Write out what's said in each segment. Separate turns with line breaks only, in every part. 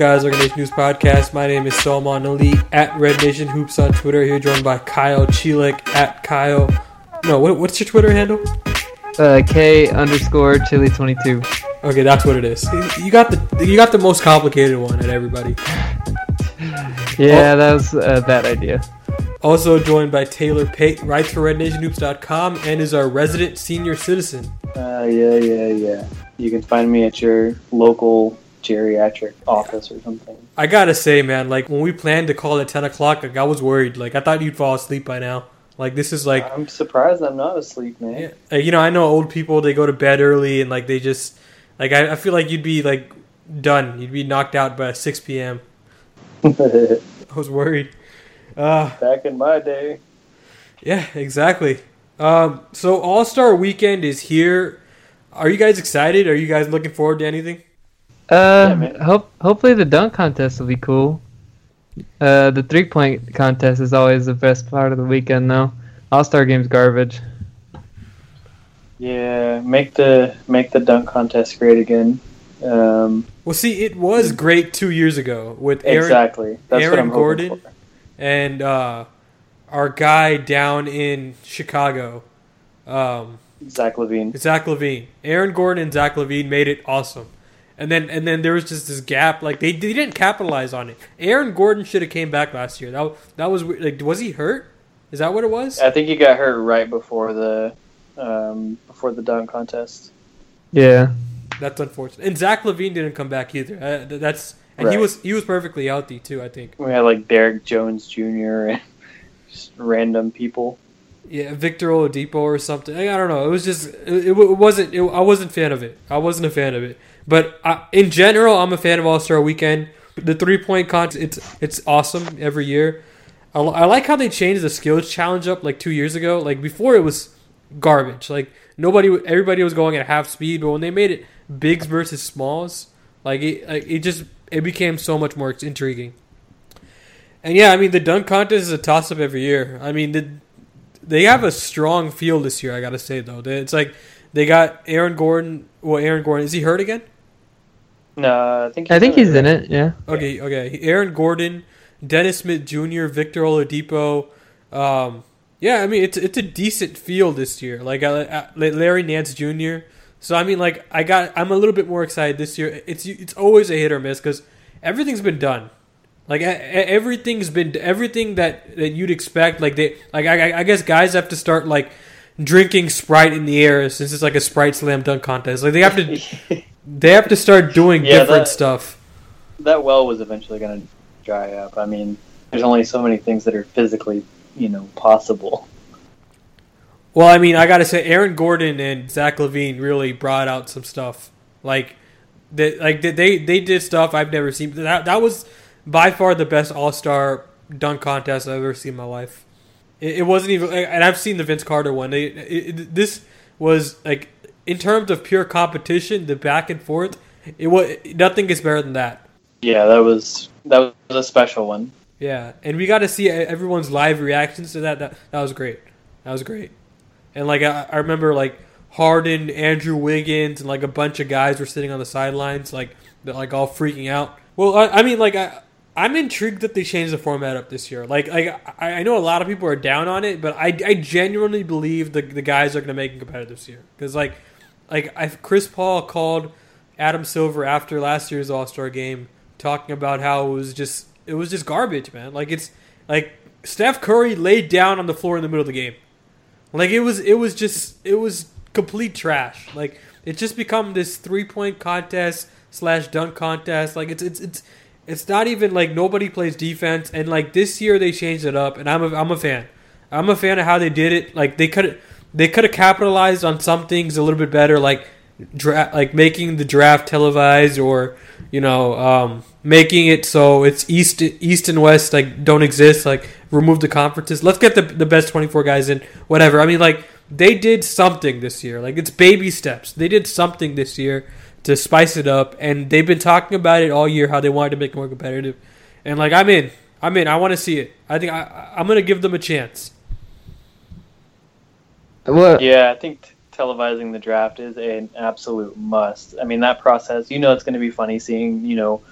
Guys? Red Nation News Podcast. My name is Salman Ali at Red Nation Hoops on Twitter. Here joined by Kyle Chelik at Kyle. No, what, what's your Twitter handle?
Uh, K underscore chili twenty two.
Okay, that's what it is. You got the you got the most complicated one at everybody.
Yeah, that was a bad idea.
Also joined by Taylor Pate, writes for RedNationHoops.com and is our resident senior citizen.
Uh, yeah, yeah, yeah. You can find me at your local geriatric office or something.
I gotta say, man, like when we planned to call at ten o'clock, like I was worried. Like I thought you'd fall asleep by now. Like this is like
I'm surprised I'm not asleep, man.
Yeah, you know, I know old people they go to bed early and like they just like I, I feel like you'd be like done. You'd be knocked out by six p.m. I was worried. Uh,
Back in my day.
yeah, exactly. Um, so All Star Weekend is here. Are you guys excited? Are you guys looking forward to anything?
Uh,
man.
hope hopefully the dunk contest will be cool. Uh, the three point contest is always the best part of the weekend, though. All Star game's garbage.
Yeah, make the make the dunk contest great again. Um,
Well, see, it was great two years ago with Aaron
exactly. That's
Aaron
what I'm
Gordon?
for.
and uh, our guy down in Chicago, um,
Zach LaVine.
Zach LaVine. Aaron Gordon and Zach LaVine made it awesome. And then and then there was just this gap. Like they, they didn't capitalize on it. Aaron Gordon should have came back last year. That that was like was he hurt? Is that what it was?
I think he got hurt right before the um, before the dunk contest.
Yeah,
That's unfortunate. And Zach LaVine didn't come back either. Uh, that's and he was he was perfectly healthy too. I think.
We had like Derrick Jones Jr. and just random people.
Yeah, Victor Oladipo or something. I I don't know. It was just it, it wasn't. It, I wasn't a fan of it. I wasn't a fan of it. But I, in general, I'm a fan of All Star Weekend. The three point contest, it's it's awesome every year. I, I like how they changed the skills challenge up like two years ago. Like before, it was garbage. Like nobody, everybody was going at half speed. But when they made it bigs versus smalls, like it, like, it just it became so much more intriguing. And yeah, I mean the dunk contest is a toss up every year. I mean the they have a strong field this year. I gotta say though, it's like they got Aaron Gordon. Well, Aaron Gordon is he hurt again?
No, I think
I think he's in it. Yeah,
Okay, okay. Aaron Gordon, Dennis Smith Jr., Victor Oladipo. Um, yeah, I mean it's it's a decent field this year. Like uh, uh, Larry Nance Jr. So I mean, like I got I'm a little bit more excited this year. It's it's always a hit or miss because everything's been done. Like everything's been everything that, that you'd expect. Like they like I, I guess guys have to start like drinking Sprite in the air since it's like a Sprite slam dunk contest. Like they have to they have to start doing
Yeah,
different
that-
stuff.
that well was eventually going to dry up. I mean, there's only so many things that are physically, you know, possible.
Well, I mean, I gotta say, Aaron Gordon and Zach LaVine really brought out some stuff. Like, they, like they they they did stuff I've never seen. That that was by far the best All Star dunk contest I've ever seen in my life. It, it wasn't even, and I've seen the Vince Carter one. They, it, it- this was like, in terms of pure competition, the back and forth. It was nothing is better than that.
Yeah, that was that was a special one.
Yeah, and we got to see everyone's live reactions to that. That that was great. That was great. And like I, I remember, like Harden, Andrew Wiggins, and like a bunch of guys were sitting on the sidelines, like they're like all freaking out. Well, I, I mean, like I, I'm intrigued that they changed the format up this year. Like, like I, I know a lot of people are down on it, but I, I genuinely believe the the guys are going to make it competitive this year because like, like I, Chris Paul called Adam Silver after last year's All Star game, talking about how it was just it was just garbage, man. Like it's like Steph Curry laid down on the floor in the middle of the game. Like it was it was just it was complete trash. Like it's just become this three point contest slash dunk contest. Like it's it's it's it's not even like nobody plays defense. And like this year they changed it up, and I'm a I'm a fan. I'm a fan of how they did it. Like they could they could have capitalized on some things a little bit better, like dra- like making the draft televised or you know um, making it so it's east east and west like don't exist. Like remove the conferences. Let's get the the best 24 guys in. Whatever. I mean like they did something this year. Like it's baby steps. They did something this year to spice it up, and they've been talking about it all year how they wanted to make it more competitive. And like I'm in, I'm in. I want to see it. I think I, I'm gonna give them a chance.
What?
Yeah, I think t- televising the draft is an absolute must. I mean, that process, you know, it's going to be funny seeing, you know,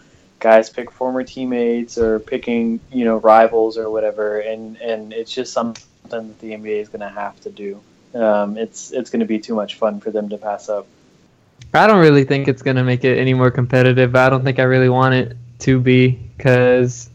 guys pick former teammates or picking, you know, rivals or whatever, and and it's just something that the NBA is going to have to do. Um, it's it's going to be too much fun for them to pass up.
I don't really think it's gonna make it any more competitive. I don't think I really want it to be because,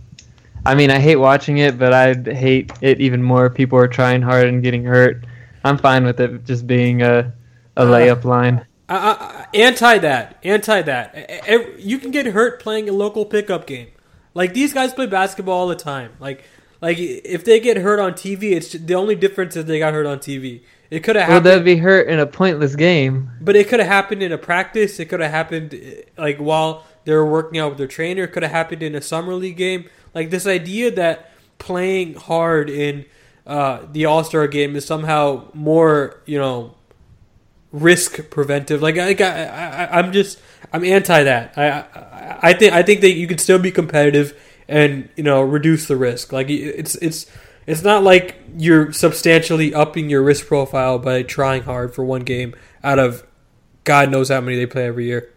I mean, I hate watching it, but I'd hate it even more people are trying hard and getting hurt. I'm fine with it just being a a uh, layup line.
I, I, anti that, anti that. You can get hurt playing a local pickup game. Like these guys play basketball all the time. Like, like if they get hurt on TV, it's ju- the only difference is they got hurt on TV. It could have
Well, they'd be hurt in a pointless game.
but it could have happened in a practice. It could have happened like while they were working out with their trainer. It could have happened in a summer league game. Like this idea that playing hard in uh, the All Star game is somehow more, you know, risk preventive. Like I, I, I I'm just I'm anti that. I, I I think I think that you can still be competitive and you know reduce the risk. Like it's it's it's not like you're substantially upping your risk profile by trying hard for one game out of God knows how many they play every year.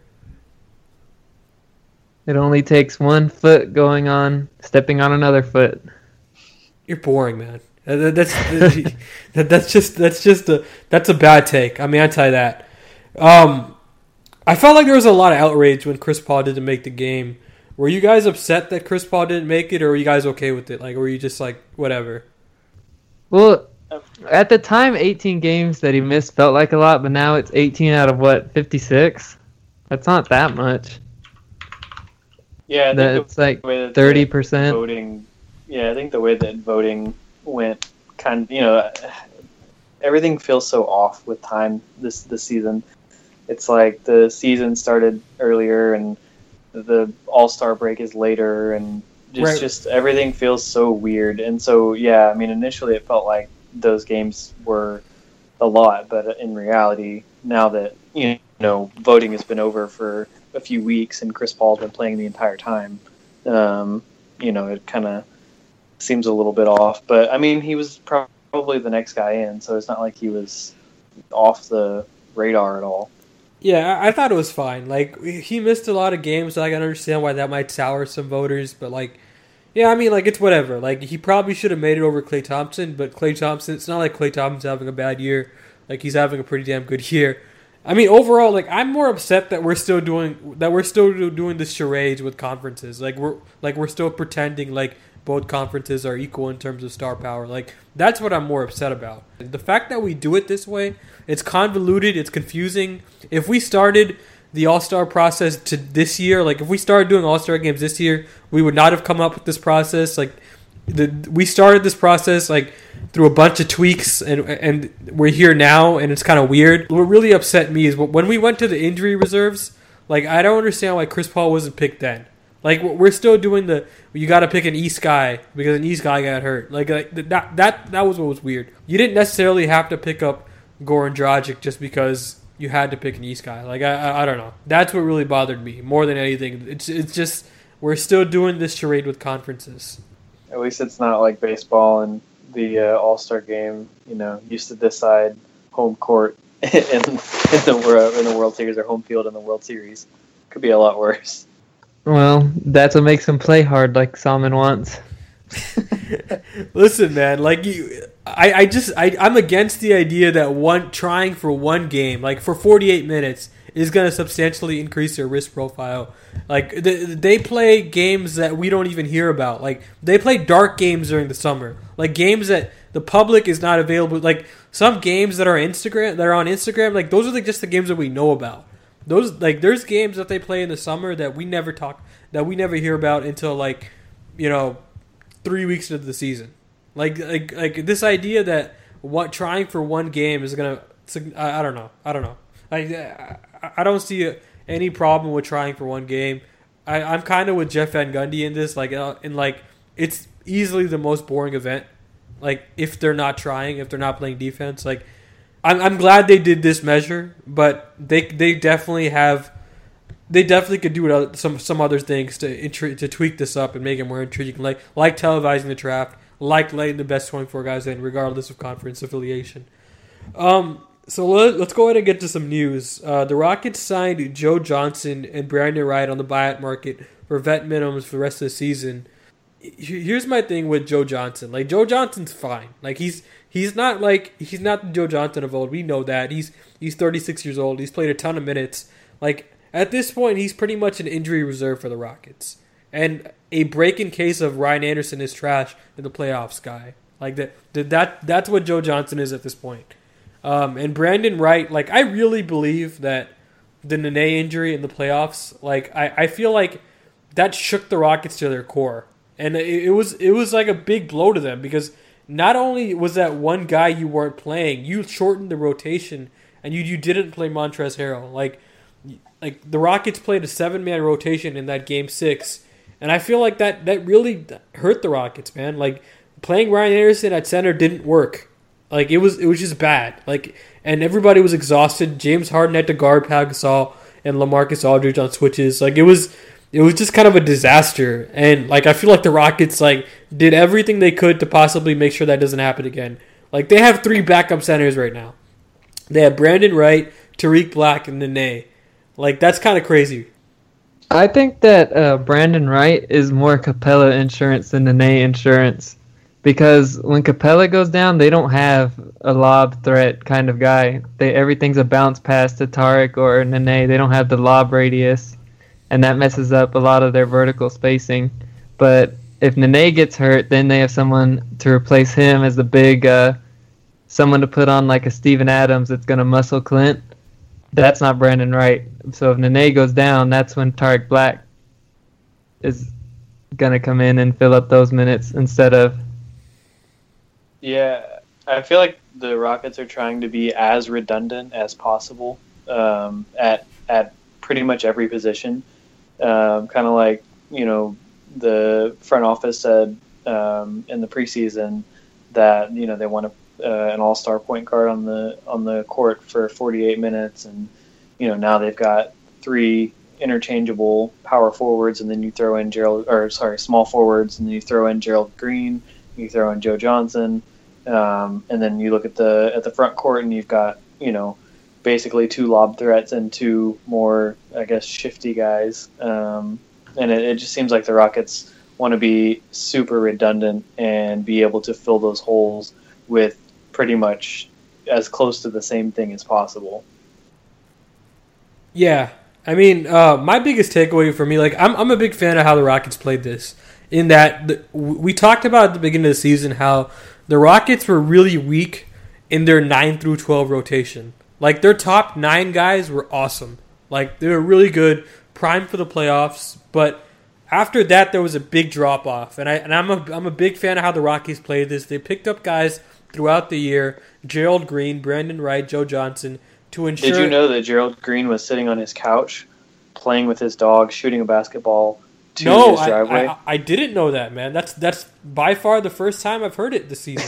It only takes one foot going on, stepping on another foot.
You're boring, man. Uh, that- That's that- that's just that's just a that's a bad take. I'm anti that. Um, I felt like there was a lot of outrage when Chris Paul didn't make the game. Were you guys upset that Chris Paul didn't make it, or were you guys okay with it? Like, were you just like whatever?
Well, at the time, 18 games that he missed felt like a lot, but now it's 18 out of what 56. That's not that much.
Yeah, I think
That's
the
like
way that the
30 percent.
voting. Yeah, I think the way that voting went, kind of, you know, everything feels so off with time this this season. It's like the season started earlier and the All Star break is later, and just
Right.
just everything feels so weird. And so, yeah, I mean, initially it felt like those games were a lot, but in reality, now that you know voting has been over for a few weeks and Chris Paul's been playing the entire time, um, you know, it kind of seems a little bit off. But I mean, he was probably the next guy in, so it's not like he was off the radar at all.
Yeah, I, thought it was fine. Like he missed a lot of games, so I can understand why that might sour some voters. But like, yeah, I mean, like it's whatever. Like he probably should have made it over Klay Thompson, but Klay Thompson, it's not like Klay Thompson's having a bad year. Like he's having a pretty damn good year. I mean, overall, like I'm more upset that we're still doing that. We're still doing this charades with conferences. Like we're like we're still pretending like both conferences are equal in terms of star power. Like that's what I'm more upset about. The fact that we do it this way, it's convoluted, it's confusing. If we started the All Star process to this year, like if we started doing All Star games this year, we would not have come up with this process. Like the we started this process like through a bunch of tweaks and and we're here now and it's kind of weird. What really upset me is when we went to the injury reserves, like I don't understand why Chris Paul wasn't picked then. Like we're still doing the you got to pick an East guy because an East guy got hurt. Like, like that that that was what was weird. You didn't necessarily have to pick up Goran Dragic just because you had to pick an East guy. Like I, I I don't know. That's what really bothered me more than anything. It's it's just we're still doing this charade with conferences.
At least it's not like baseball and the uh, All Star game. You know, used to decide home court in, in the in the World Series or home field in the World Series. Could be a lot worse.
Well, that's what makes him play hard, like Salman wants.
Listen, man, like you, I, I just, I, I'm against the idea that one trying for one game, like for 48 minutes, is going to substantially increase their risk profile. Like they, they play games that we don't even hear about. Like they play dark games during the summer, like games that the public is not available. Like some games that are Instagram that are on Instagram, like those are just the games that we know about. Those like there's games that they play in the summer that we never talk that we never hear about until like you know three weeks into the season. Like like like this idea that what trying for one game is gonna I, I don't know I don't know I I, don't see any problem with trying for one game. I, I'm kind of with Jeff Van Gundy in this like uh, in like it's easily the most boring event. Like if they're not trying, if they're not playing defense, like I'm I'm glad they did this measure, but they they definitely have they definitely could do some some other things to intri- to tweak this up and make it more intriguing, like like televising the draft, like letting the best 24 guys in, regardless of conference affiliation. Um, so let, us go ahead and get to some news. Uh, the Rockets signed Joe Johnson and Brandon Wright on the buyout market for vet minimums for the rest of the season. Here's my thing with Joe Johnson. Like Joe Johnson's fine. Like he's he's not like he's not Joe Johnson of old. We know that. He's he's 36 years old. He's played a ton of minutes. Like at this point, he's pretty much an injury reserve for the Rockets. And a break in case of Ryan Anderson is trash in the playoffs guy. Like that, that that's what Joe Johnson is at this point. Um, and Brandon Wright, like I really believe that the Nene injury in the playoffs, like I, I feel like that shook the Rockets to their core, and it, it was it was like a big blow to them because not only was that one guy you weren't playing, you shortened the rotation and you you didn't play Montrezl Harrell. Like like the Rockets played a seven man rotation in that game six, and I feel like that that really hurt the Rockets, man. Like playing Ryan Anderson at center didn't work. Like it was it was just bad. Like and everybody was exhausted. James Harden had to guard Pau and LaMarcus Aldridge on switches. Like it was it was just kind of a disaster. And like I feel like the Rockets like did everything they could to possibly make sure that doesn't happen again. Like they have three backup centers right now. They have Brandon Wright, Tarik Black, and Nene. Like that's kind of crazy.
I think that uh, Brandon Wright is more Capela insurance than Nene insurance because when Capela goes down, they don't have a lob threat kind of guy. They everything's a bounce pass to Tarik or Nene. They don't have the lob radius, and that messes up a lot of their vertical spacing. But if Nene gets hurt, then they have someone to replace him as the big, uh, someone to put on like a Steven Adams that's gonna muscle Clint. That's not Brandon Wright. So if Nene goes down, that's when Tarik Black is gonna come in and fill up those minutes instead of
yeah, I feel like the Rockets are trying to be as redundant as possible um, at at pretty much every position. Um, kind of like you know the front office said um, in the preseason that you know they want a, uh, an all star point guard on the on the court for 48 minutes, and you know now they've got three interchangeable power forwards, and then you throw in Gerald or sorry small forwards, and then you throw in Gerald Green you throw in Joe Johnson, um, and then you look at the at the front court, and you've got you know basically two lob threats and two more I guess shifty guys, um, and it, it just seems like the Rockets want to be super redundant and be able to fill those holes with pretty much as close to the same thing as possible.
Yeah, I mean, uh, my biggest takeaway for me, like, I'm I'm a big fan of how the Rockets played this in that the, we talked about at the beginning of the season how the Rockets were really weak in their 9 through 12 rotation. Like their top 9 guys were awesome. Like they were really good, prime for the playoffs, but after that there was a big drop off. And I and I'm a I'm a big fan of how the Rockies played this. They picked up guys throughout the year, Gerald Green, Brandon Wright, Joe Johnson to ensure
Did you know that Gerald Green was sitting on his couch playing with his dog, shooting a basketball? to
no,
his driveway?
I, I, I didn't know that, man. That's that's by far the first time I've heard it this season.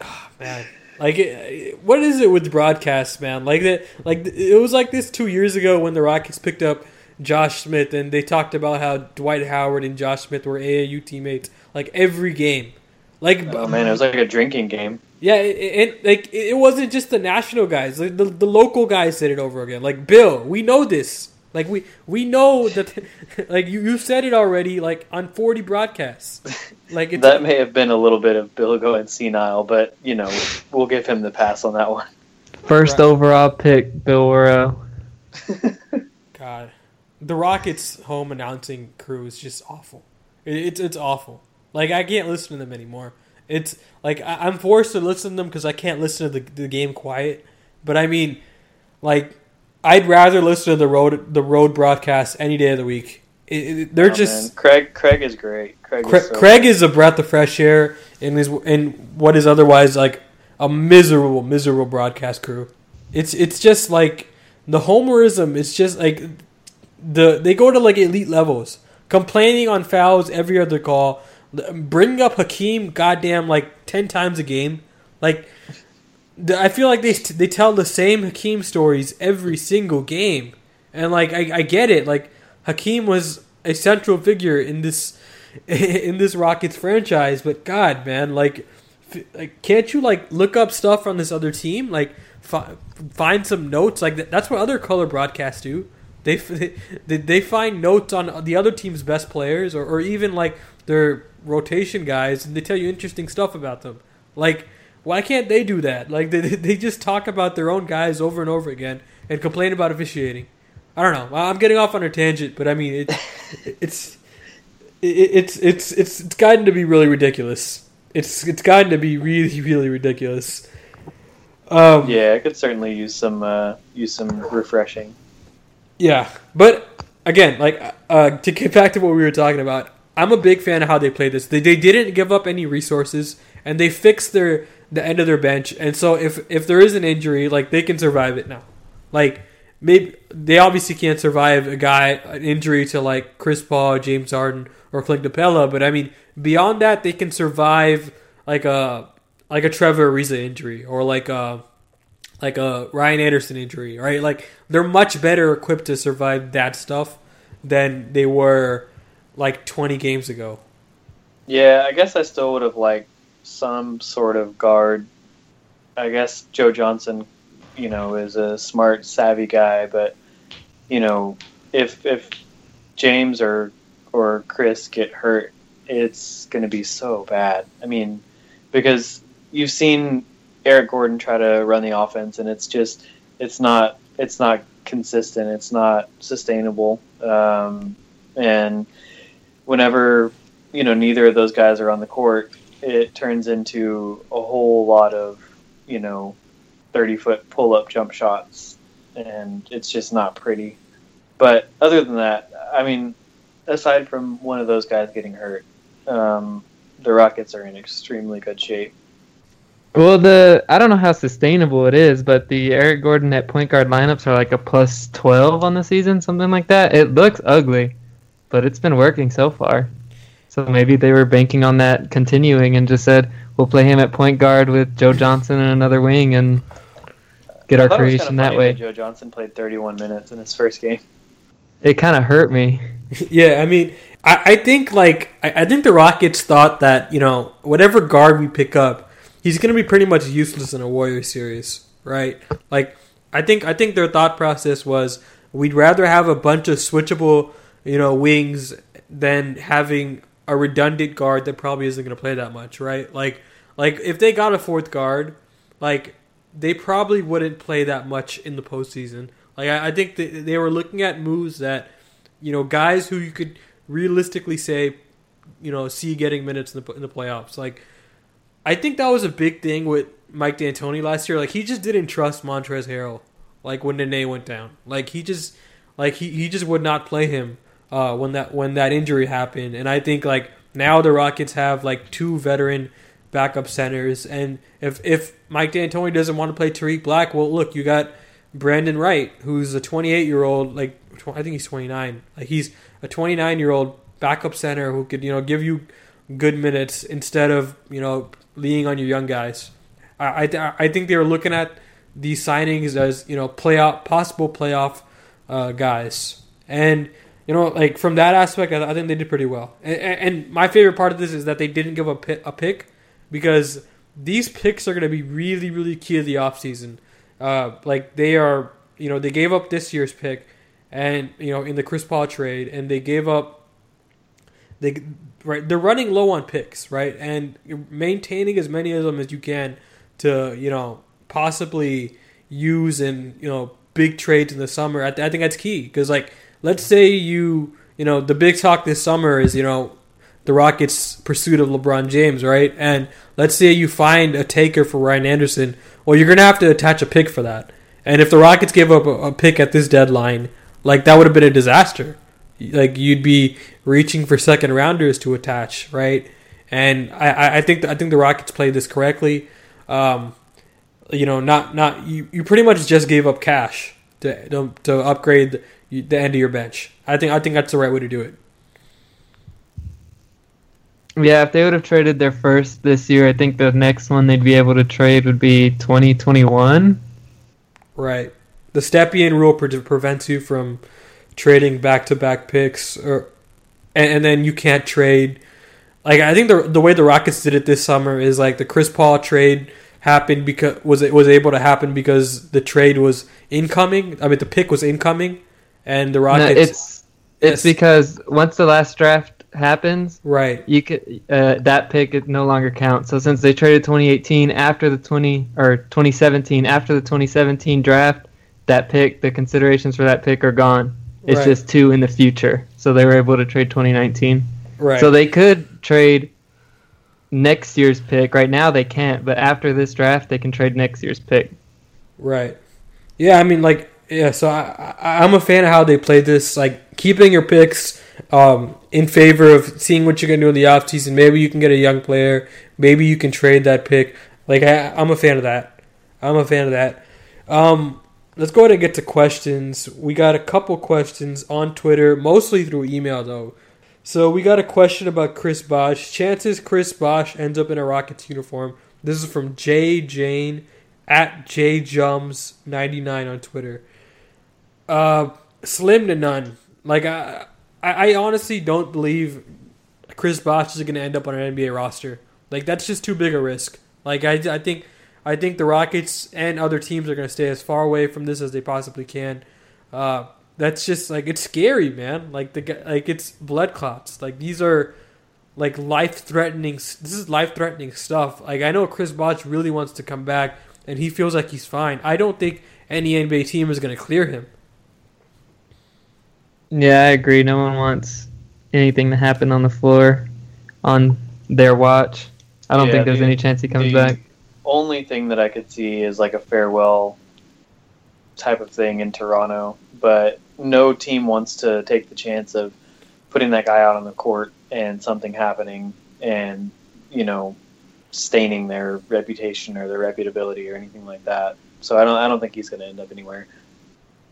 oh, man, like, it, what is it with broadcasts, man? Like that, like it was like this two years ago when the Rockets picked up Josh Smith, and they talked about how Dwight Howard and Josh Smith were AAU teammates, like every game. Like,
oh man, it was like a drinking game.
Yeah, it, it like it wasn't just the national guys; like the the local guys said it over again. Like Bill, we know this. Like we we know that like you you said it already like on 40 broadcasts. Like it's,
that may have been a little bit of Bill going senile, but you know we'll give him the pass on that one.
First
Right.
overall pick, Bill Worrell.
God, the Rockets' home announcing crew is just awful. It, it's it's awful. Like I can't listen to them anymore. It's like I, I'm forced to listen to them because I can't listen to the, the game quiet. But I mean, like I'd rather listen to the road the road broadcast any day of the week. It, it- they're
Oh,
just
man. Craig. Craig is great. Craig.
Cra-
is so
Craig is a breath of fresh air in his in what is otherwise like a miserable, miserable broadcast crew. It's it's just like the homerism. It's just like the they go to like elite levels, complaining on fouls every other call, bringing up Hakeem goddamn like ten times a game. Like I feel like they they tell the same Hakeem stories every single game, and like I, I get it. Like Hakeem was a central figure in this in this Rockets franchise, but God, man, like, like can't you like look up stuff on this other team? Like fi- find some notes. Like that, that's what other color broadcasts do. They, they they find notes on the other team's best players, or, or even like their rotation guys, and they tell you interesting stuff about them. Like why can't they do that? Like they they just talk about their own guys over and over again and complain about officiating. I don't know. I'm getting off on a tangent, but I mean it, it's it, it's it's it's it's gotten to be really ridiculous. It's it's gotten to be really really ridiculous. Um,
Yeah, I could certainly use some uh, use some refreshing.
Yeah, but again, like uh, to get back to what we were talking about, I'm a big fan of how they played this. They, they didn't give up any resources, and they fixed their the end of their bench. And so if if there is an injury, like they can survive it now. Like maybe they obviously can't survive a guy an injury to like Chris Paul, James Harden, or Clint Capela. But I mean, beyond that, they can survive like a like a Trevor Ariza injury or like a like a Ryan Anderson injury, right? Like they're much better equipped to survive that stuff than they were like 20 games ago.
Yeah, I guess I still would have liked some sort of guard. I guess Joe Johnson, you know, is a smart, savvy guy, but you know, if if James or or Chris get hurt, it's going to be so bad. I mean, because you've seen Eric Gordon try to run the offense, and it's just it's not it's not consistent. It's not sustainable. Um, and whenever you know neither of those guys are on the court, it turns into a whole lot of you know thirty foot pull up jump shots, and it's just not pretty. But other than that, I mean, aside from one of those guys getting hurt, um, the Rockets are in extremely good shape.
Well, the I don't know how sustainable it is, but the Eric Gordon at point guard lineups are like a plus twelve on the season, something like that. It looks ugly, but it's been working so far. So maybe they were banking on that continuing and just said we'll play him at point guard with Joe Johnson and another wing and get our
thought it was
creation
kinda
that
funny
way.
Joe Johnson played 31 minutes in his first game.
It kind of hurt me.
yeah, I mean, I, I think like I, I think the Rockets thought that you know whatever guard we pick up, he's going to be pretty much useless in a Warrior series, right? Like I think I think their thought process was we'd rather have a bunch of switchable you know wings than having a redundant guard that probably isn't going to play that much, right? Like like if they got a fourth guard, like they probably wouldn't play that much in the postseason. Like I, I think they, they were looking at moves that you know, guys who you could realistically say, you know, see getting minutes in the in the playoffs. Like, I think that was a big thing with Mike D'Antoni last year. Like, he just didn't trust Montrezl Harrell. Like when Nene went down, like he just, like he, he just would not play him uh, when that when that injury happened. And I think like now the Rockets have like two veteran backup centers, and if if Mike D'Antoni doesn't want to play Tarik Black, well, look, you got Brandon Wright, who's a 28 year old, like tw- I think he's 29. Like he's a 29 year old backup center who could you know give you good minutes instead of you know leaning on your young guys. I I, th- I think they were looking at these signings as you know playoff possible playoff uh, guys, and you know like from that aspect, I, I think they did pretty well. And, and my favorite part of this is that they didn't give a pick, a pick because these picks are going to be really really key to the offseason. Uh, like they are, you know, they gave up this year's pick, and you know, in the Chris Paul trade, and they gave up. They right, they're running low on picks, right, and maintaining as many of them as you can to, you know, possibly, use in you know big trades in the summer. I, th- I think that's key because like let's say you you know the big talk this summer is you know the Rockets' pursuit of LeBron James, right? And let's say you find a taker for Ryan Anderson. Well, you're gonna have to attach a pick for that. And if the Rockets gave up a, pick at this deadline, like that would have been a disaster. Like you'd be reaching for second rounders to attach, right? And I- I, think I think the Rockets played this correctly. Um, you know, not not you, you pretty much just gave up cash to to, to upgrade the, the end of your bench. I think I think that's the right way to do it.
Yeah, if they would have traded their first this year, I think the next one they'd be able to trade would be 2021.
Right. The Stepien rule pre- prevents you from trading back to back picks, or and, and then you can't trade. Like I think the the way the Rockets did it this summer is like the Chris Paul trade happened because was it was able to happen because the trade was incoming. I mean the pick was incoming, and the
No,
Rockets
it's it's
Yes.
because once the last draft happens,
right.
you could uh, that pick it no longer counts. So since they traded 2018 after the 20 or 2017 after the 2017 draft, that pick the considerations for that pick are gone. It's
Right.
just two in the future. So they were able to trade 2019.
Right.
So they could trade next year's pick. Right now they can't, but after this draft they can trade next year's pick.
Right. Yeah, I mean, like, yeah. So I, I, I'm a fan of how they played this. Like, keeping your picks um, in favor of seeing what you're gonna do in the offseason. Maybe you can get a young player. Maybe you can trade that pick. Like, I, I'm a fan of that. I'm a fan of that. Um, let's go ahead and get to questions. We got a couple questions on Twitter, mostly through email though. So we got a question about Chris Bosh. Chances Chris Bosh ends up in a Rockets uniform. This is from Jay Jane at jjums99 on Twitter. Uh, slim to none. Like I, I, I honestly don't believe Chris Bosh is going to end up on an NBA roster. Like that's just too big a risk. Like I, I think, I think the Rockets and other teams are going to stay as far away from this as they possibly can. Uh, that's just like it's scary, man. Like the like it's blood clots. Like these are like life threatening. This is life threatening stuff. Like I know Chris Bosh really wants to come back, and he feels like he's fine. I don't think any NBA team is going to clear him.
Yeah, I agree. No one wants anything to happen on the floor on their watch. I don't
Yeah,
think there's
the-
any chance he comes
the
back.
Only thing that I could see is like a farewell type of thing in Toronto, but no team wants to take the chance of putting that guy out on the court and something happening and you know staining their reputation or their reputability or anything like that. So I don't I don't think he's going to end up anywhere.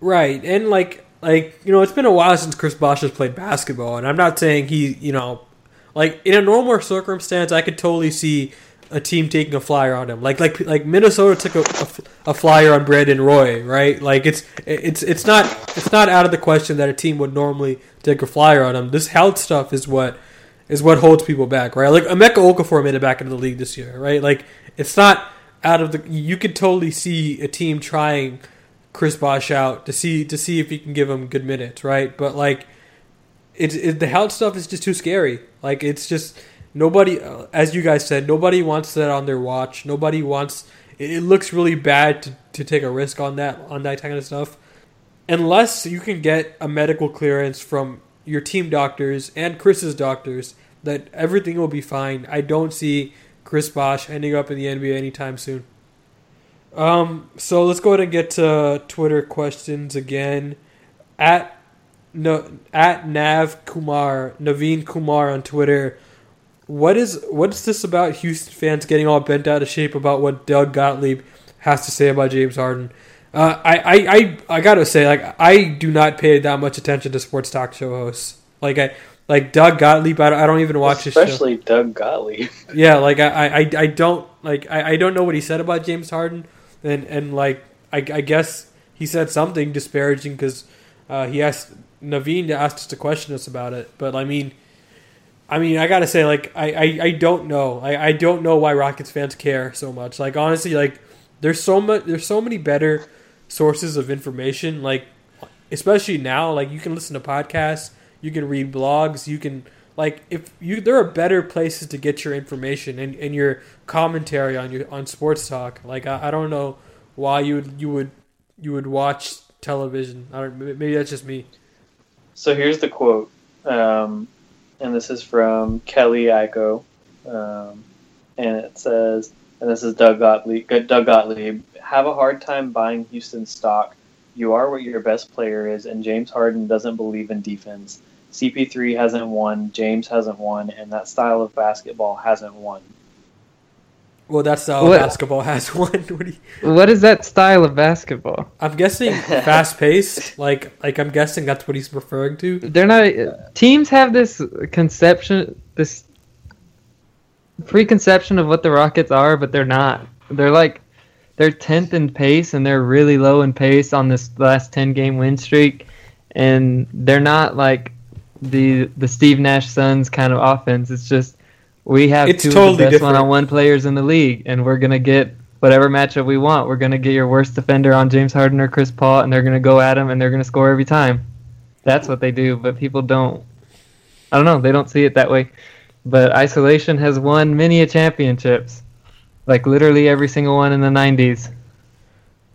Right, and like like you know, it's been a while since Chris Bosh has played basketball, and I'm not saying he you know, like in a normal circumstance, I could totally see a team taking a flyer on him, like like like Minnesota took a, a, a flyer on Brandon Roy, right? Like it's it's it's not it's not out of the question that a team would normally take a flyer on him. This health stuff is what is what holds people back, right? Like Emeka Okafor made it back into the league this year, right? Like it's not out of the. You could totally see a team trying Chris Bosh out to see to see if he can give him good minutes, right? But like, it's it, the health stuff is just too scary. Like it's just nobody, uh, as you guys said, nobody wants that on their watch. Nobody wants. It, it looks really bad to, to take a risk on that on that kind of stuff, unless you can get a medical clearance from your team doctors and Chris's doctors that everything will be fine. I don't see Chris Bosh ending up in the NBA anytime soon. Um, so let's go ahead and get to Twitter questions again. At no at Nav Kumar Naveen Kumar on Twitter. What is what's this about Houston fans getting all bent out of shape about what Doug Gottlieb has to say about James Harden? Uh, I, I, I, I gotta say, like, I do not pay that much attention to sports talk show hosts. Like, I, like Doug Gottlieb, I don't, I don't even watch his show.
Especially Doug Gottlieb.
Yeah, like I, I, I don't like I, I don't know what he said about James Harden, and and like I, I guess he said something disparaging because uh, he asked Naveen to ask us to question us about it. But I mean, I mean, I gotta say, like I, I, I don't know, I, I don't know why Rockets fans care so much. Like honestly, like there's so much, there's so many better sources of information. Like especially now, like you can listen to podcasts, you can read blogs, you can like if you there are better places to get your information and, and your commentary on your on sports talk. Like I, I don't know why you would you would you would watch television. I don't. Maybe that's just me.
So here's the quote, um, and this is from Kelly Iko, um, and it says, and this is Doug Gottlieb. Doug Gottlieb have a hard time buying Houston stock. You are what your best player is, and James Harden doesn't believe in defense. CP3 hasn't won, James hasn't won, and that style of basketball hasn't won.
Well, that style
What-
of basketball has won. What you,
What is that style of basketball?
I'm guessing fast paced. Like like I'm guessing that's what he's referring to.
They're not. Teams have this conception, this preconception of what the Rockets are, but they're not. They're like they're tenth in pace, and they're really low in pace on this last ten game win streak, and they're not like the the Steve Nash Suns kind of offense. It's just we have
It's
two
totally
of the best
different.
one-on-one players in the league, and we're gonna get whatever matchup we want. We're gonna get your worst defender on James Harden or Chris Paul, and they're gonna go at him, and they're gonna score every time. That's what they do, but people don't. I don't know. They don't see it that way. But isolation has won many a championships, like literally every single one in the '90s.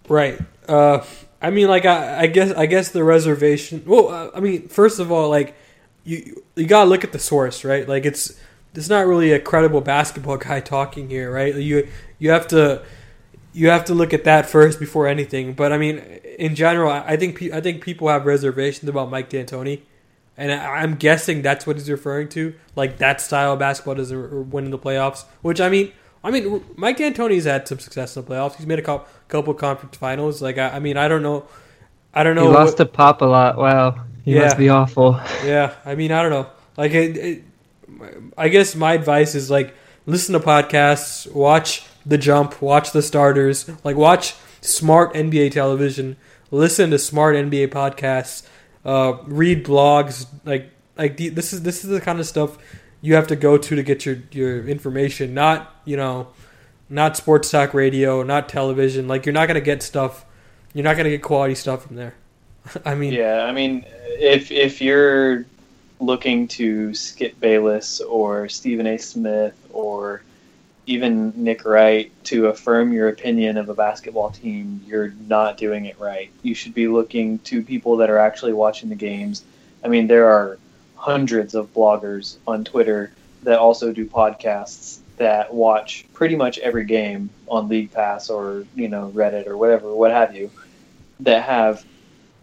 Right. Uh, I mean, like I, I guess I guess the reservation. Well, uh, I mean, first of all, like you you gotta look at the source, right? Like it's it's not really a credible basketball guy talking here, right? You you have to you have to look at that first before anything. But I mean, in general, I think I think people have reservations about Mike D'Antoni, and I, I'm guessing that's what he's referring to. Like that style of basketball doesn't win in the playoffs. Which I mean, I mean, Mike D'Antoni's had some success in the playoffs. He's made a couple, couple conference finals. Like I, I mean, I don't know, I don't know.
he lost
what-
to Pop a lot. Wow, he
Yeah.
must be awful.
yeah, I mean, I don't know. Like, it, it, I guess my advice is like listen to podcasts, watch the jump, watch the starters, like watch smart NBA television, listen to smart NBA podcasts, uh, read blogs. Like, like the, this is this is the kind of stuff you have to go to to get your your information. Not you know, not sports talk radio, not television. Like, you're not gonna get stuff. You're not gonna get quality stuff from there. I mean,
Yeah, I mean, if if you're looking to Skip Bayless or Stephen A. Smith or even Nick Wright to affirm your opinion of a basketball team, you're not doing it right. You should be looking to people that are actually watching the games. I mean, there are hundreds of bloggers on Twitter that also do podcasts that watch pretty much every game on League Pass or you know Reddit or whatever, what have you, that have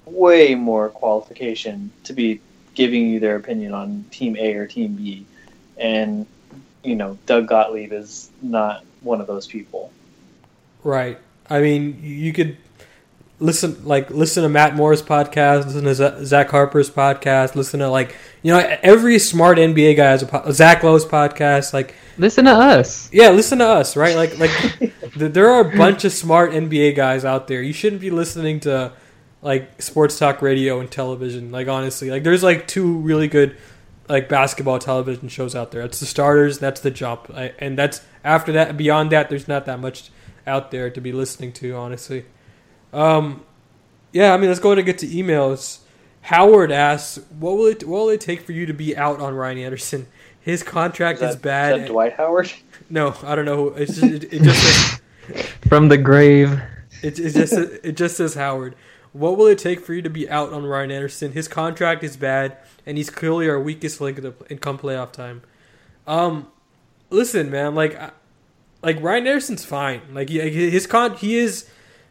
way more qualification to be giving you their opinion on Team A or Team B, and you know Doug Gottlieb is not one of those people.
Right. I mean, you could listen like listen to Matt Moore's podcast, listen to Z- Zach Harper's podcast, listen to like you know every smart NBA guy has a po- Zach Lowe's podcast. Like
Listen to us.
yeah, listen to us, right? Like like th- there are a bunch of smart NBA guys out there. You shouldn't be listening to like sports talk radio and television. Like honestly, like there's like two really good like basketball television shows out there. That's the starters. That's the jump, I, and that's after that. Beyond that, there's not that much out there to be listening to. Honestly, um, yeah. I mean, let's go ahead and get to emails. Howard asks, "What will it What will it take for you to be out on Ryan Anderson? His contract is,
that,
bad.
Is that Dwight Howard?
no, I don't know. It's just, it, it just says,
From the grave.
it, it just it just says Howard. What will it take for you to be out on Ryan Anderson? His contract is bad, and he's clearly our weakest link in, come playoff time. Um, listen, man, like, like Ryan Anderson's fine. Like, he, his con, he is,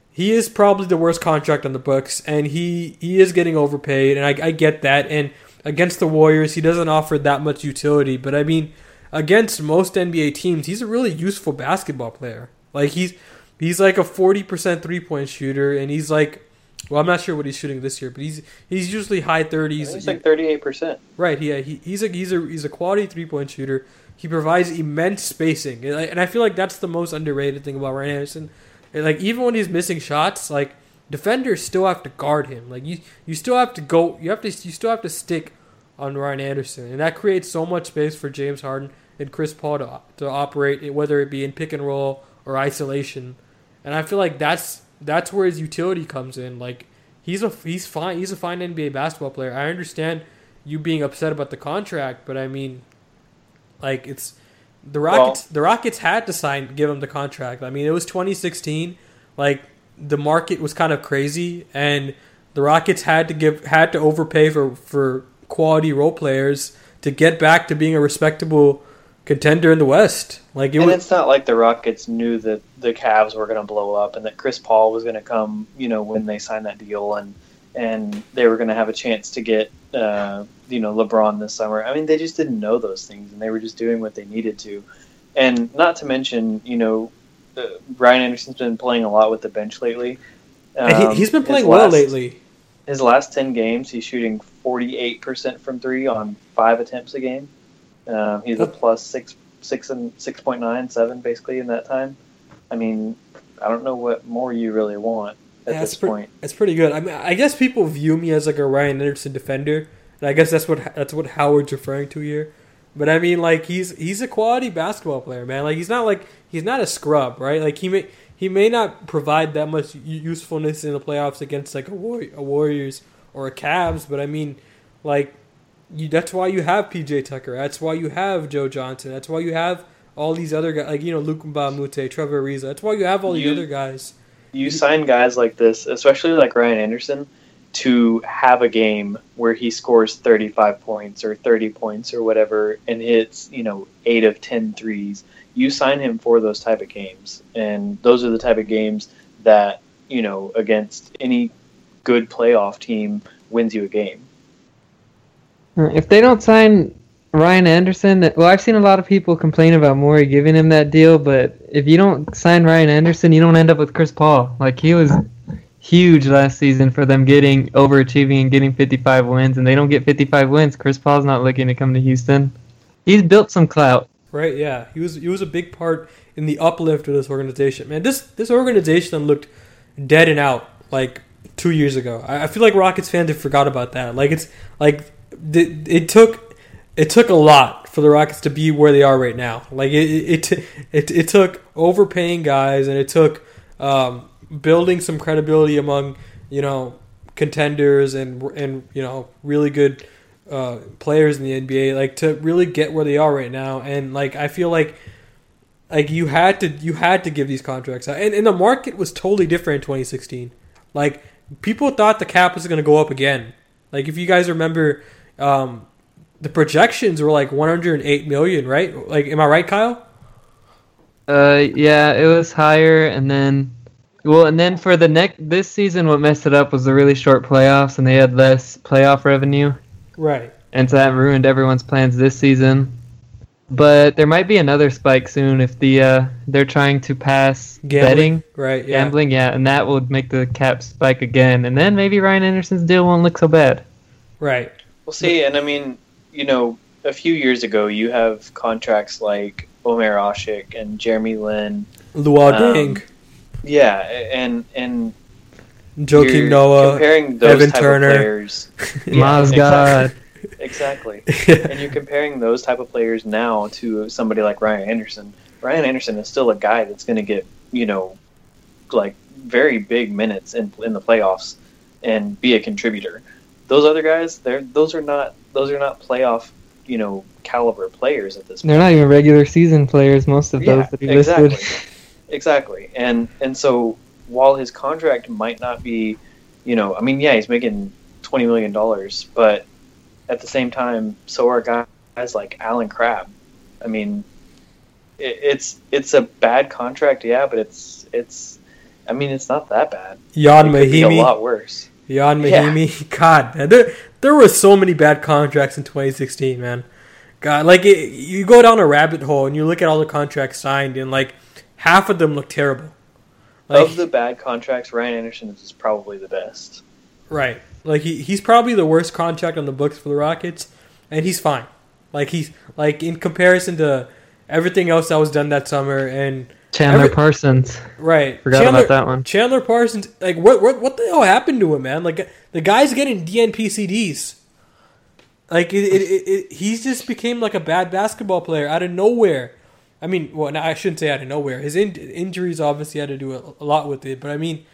he is probably the worst contract on the books, and he he is getting overpaid, and I, I get that. And against the Warriors, he doesn't offer that much utility, but I mean, against most NBA teams, he's a really useful basketball player. Like he's he's like a forty percent three point shooter, and he's like. Well, I'm not sure what he's shooting this year, but he's he's usually high thirties.
He's like thirty-eight percent.
Right. Yeah. He, he's a he's a he's a quality three point shooter. He provides immense spacing, and I, and I feel like that's the most underrated thing about Ryan Anderson. And like even when he's missing shots, like defenders still have to guard him. Like you you still have to go. You have to you still have to stick on Ryan Anderson, and that creates so much space for James Harden and Chris Paul to to operate, whether it be in pick and roll or isolation. And I feel like that's that's where his utility comes in. Like he's a he's fine he's a fine NBA basketball player. I understand you being upset about the contract, but I mean, like it's the Rockets. the Rockets had to sign give him the contract. I mean, it was 2016. Like the market was kind of crazy, and the Rockets had to give had to overpay for for quality role players to get back to being a respectable contender in the West. Like it
and it's not like the Rockets knew that the Cavs were going to blow up and that Chris Paul was going to come, you know, when they signed that deal and and they were going to have a chance to get, uh, you know, LeBron this summer. I mean, they just didn't know those things and they were just doing what they needed to. And not to mention, you know, uh, Ryan Anderson's been playing a lot with the bench lately.
and
Um,
he, he's been playing well
last-
lately.
His last ten games, he's shooting forty-eight percent from three on five attempts a game. Um, he's a plus six, six and six point nine, seven basically in that time. I mean, I don't know what more you really want at
Yeah,
this
pre-
point.
It's pretty good. I mean, I guess people view me as like a Ryan Anderson defender, and I guess that's what that's what Howard's referring to here. But I mean, like he's he's a quality basketball player, man. Like he's not like he's not a scrub, right? Like he may he may not provide that much usefulness in the playoffs against like a, War- a Warriors or a Cavs, but I mean, like you, that's why you have PJ Tucker. That's why you have Joe Johnson. That's why you have all these other guys, like you know Luc Mbah a Moute, Trevor Ariza. That's why you have all these
You-
other guys.
You sign guys like this, especially like Ryan Anderson, to have a game where he scores 35 points or 30 points or whatever and hits, you know, 8 of 10 threes. You sign him for those type of games. And those are the type of games that, you know, against any good playoff team wins you a game.
If they don't sign Ryan Anderson, well, I've seen a lot of people complain about Morey giving him that deal, but if you don't sign Ryan Anderson, you don't end up with Chris Paul. Like he was huge last season for them getting overachieving and getting 55 wins, and they don't get 55 wins. Chris Paul's not looking to come to Houston. He's built some clout.
Right, yeah. He was he was a big part in the uplift of this organization. Man, this this organization looked dead and out like two years ago. I, I feel like Rockets fans have forgot about that. Like it's like it, took it took a lot for the Rockets to be where they are right now. Like it it it, it, it took overpaying guys and it took um, building some credibility among you know contenders and and you know really good uh, players in the NBA, like to really get where they are right now. And like I feel like like you had to you had to give these contracts out, and, and the market was totally different in 2016. Like people thought the cap was going to go up again. Like if you guys remember, um, the projections were like 108 million, right? Like, am I right, Kyle?
Uh, yeah, it was higher, and then, well, and then for the next this season, what messed it up was the really short playoffs, and they had less playoff revenue,
Right.
and so that ruined everyone's plans this season. But there might be another spike soon if the uh, they're trying to pass
Gambling.
betting,
Right. Yeah.
gambling, yeah, and that would make the cap spike again, and then maybe Ryan Anderson's deal won't look so bad.
Right.
Well, see, and I mean, you know, a few years ago, you have contracts like Omer Asik and Jeremy Lin.
Luol
Um,
Deng,
Yeah, and and
Joakim
you're
Noah,
comparing those
Evan
type
Turner.
of players.
Miles God.
Exactly. and you're comparing those type of players now to somebody like Ryan Anderson. Ryan Anderson is still a guy that's going to get you know like very big minutes in in the playoffs and be a contributor. Those other guys, they're those are not those are not playoff you know caliber players at this point.
They're not even regular season players, most of those
Yeah,
that he
exactly.
listed.
Exactly. And and so while his contract might not be, you know, I mean, yeah, he's making twenty million dollars, but at the same time, so are guys like Allen Crabbe. I mean, it, it's it's a bad contract, yeah, but it's it's. I mean, it's not that bad.
Jan
It could be a lot worse.
Jan
Yeah.
Mahinmi. God, man, there there were so many bad contracts in 2016, man. God, like it, you go down a rabbit hole and you look at all the contracts signed, and like half of them look terrible. Like,
of the bad contracts, Ryan Anderson is probably the best.
right, like he, he's probably the worst contract on the books for the Rockets, and he's fine. Like he's like in comparison to everything else that was done that summer, and
Chandler
Every-
Parsons.
right,
Forgot
Chandler,
about that one.
Chandler Parsons, like what what what the hell happened to him, man? Like the guy's getting DNP CDs. Like it, it, it, it, he's just became like a bad basketball player out of nowhere. I mean, well, no, I shouldn't say out of nowhere. His in, injuries obviously had to do a, a lot with it, but I mean,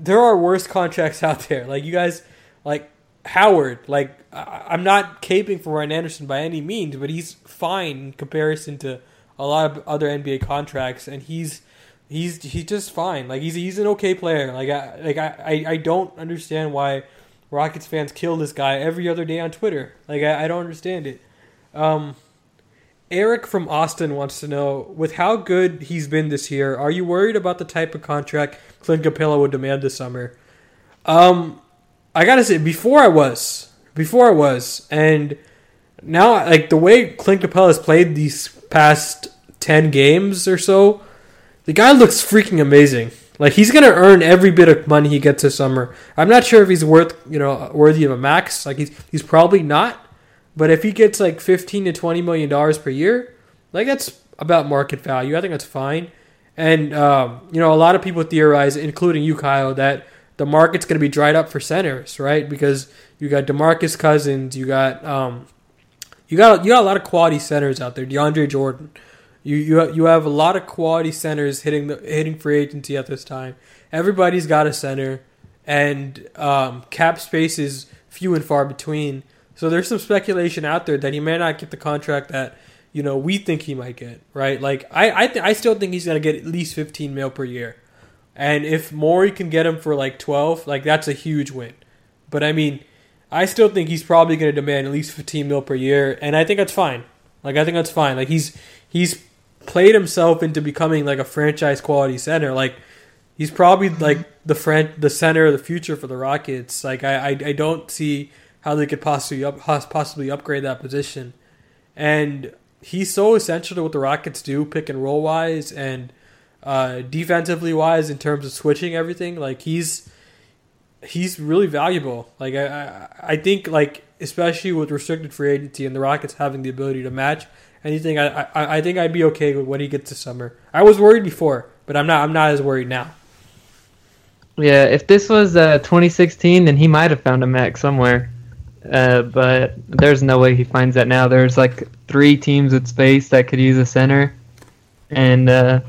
there are worse contracts out there. Like you guys, like Howard. Like I, I'm not caping for Ryan Anderson by any means, but he's fine in comparison to a lot of other NBA contracts, and he's he's he's just fine. Like he's he's an okay player. Like I like I, I, I don't understand why Rockets fans kill this guy every other day on Twitter. Like I, I don't understand it. Um, Eric from Austin wants to know, with how good he's been this year, are you worried about the type of contract Clint Capela would demand this summer? Um, I gotta say, before I was, before I was, and now like the way Clint Capela has played these past ten games or so, the guy looks freaking amazing. Like he's gonna earn every bit of money he gets this summer. I'm not sure if he's worth you know worthy of a max. Like he's he's probably not. But if he gets like 15 to 20 million dollars per year, like that's about market value. I think that's fine. And um, you know, a lot of people theorize, including you, Kyle, that the market's to be dried up for centers, right? Because you got Demarcus Cousins, you got um, you got you got a lot of quality centers out there. DeAndre Jordan, you you you have a lot of quality centers hitting the hitting free agency at this time. Everybody's got a center, and um, cap space is few and far between. So there's some speculation out there that he may not get the contract that you know we think he might get, right? Like I I, th- I still think he's gonna get at least 15 mil per year, and if Morey can get him for like 12, like that's a huge win. But I mean, I still think he's probably gonna demand at least 15 mil per year, and I think that's fine. Like I think that's fine. Like he's he's played himself into becoming like a franchise quality center. Like he's probably like the friend the center of the future for the Rockets. Like I I, I don't see how they could possibly up, possibly upgrade that position. And he's so essential to what the Rockets do, pick and roll wise, and uh, defensively wise in terms of switching everything. Like he's he's really valuable. Like I, I, think like especially with restricted free agency and the Rockets having the ability to match anything, I, I I think I'd be okay with when he gets to summer. I was worried before, but I'm not I'm not as worried now.
Yeah, if this was uh, 2016, then he might have found a max somewhere. Uh, but there's no way he finds that now. There's like three teams with space that could use a center, and uh,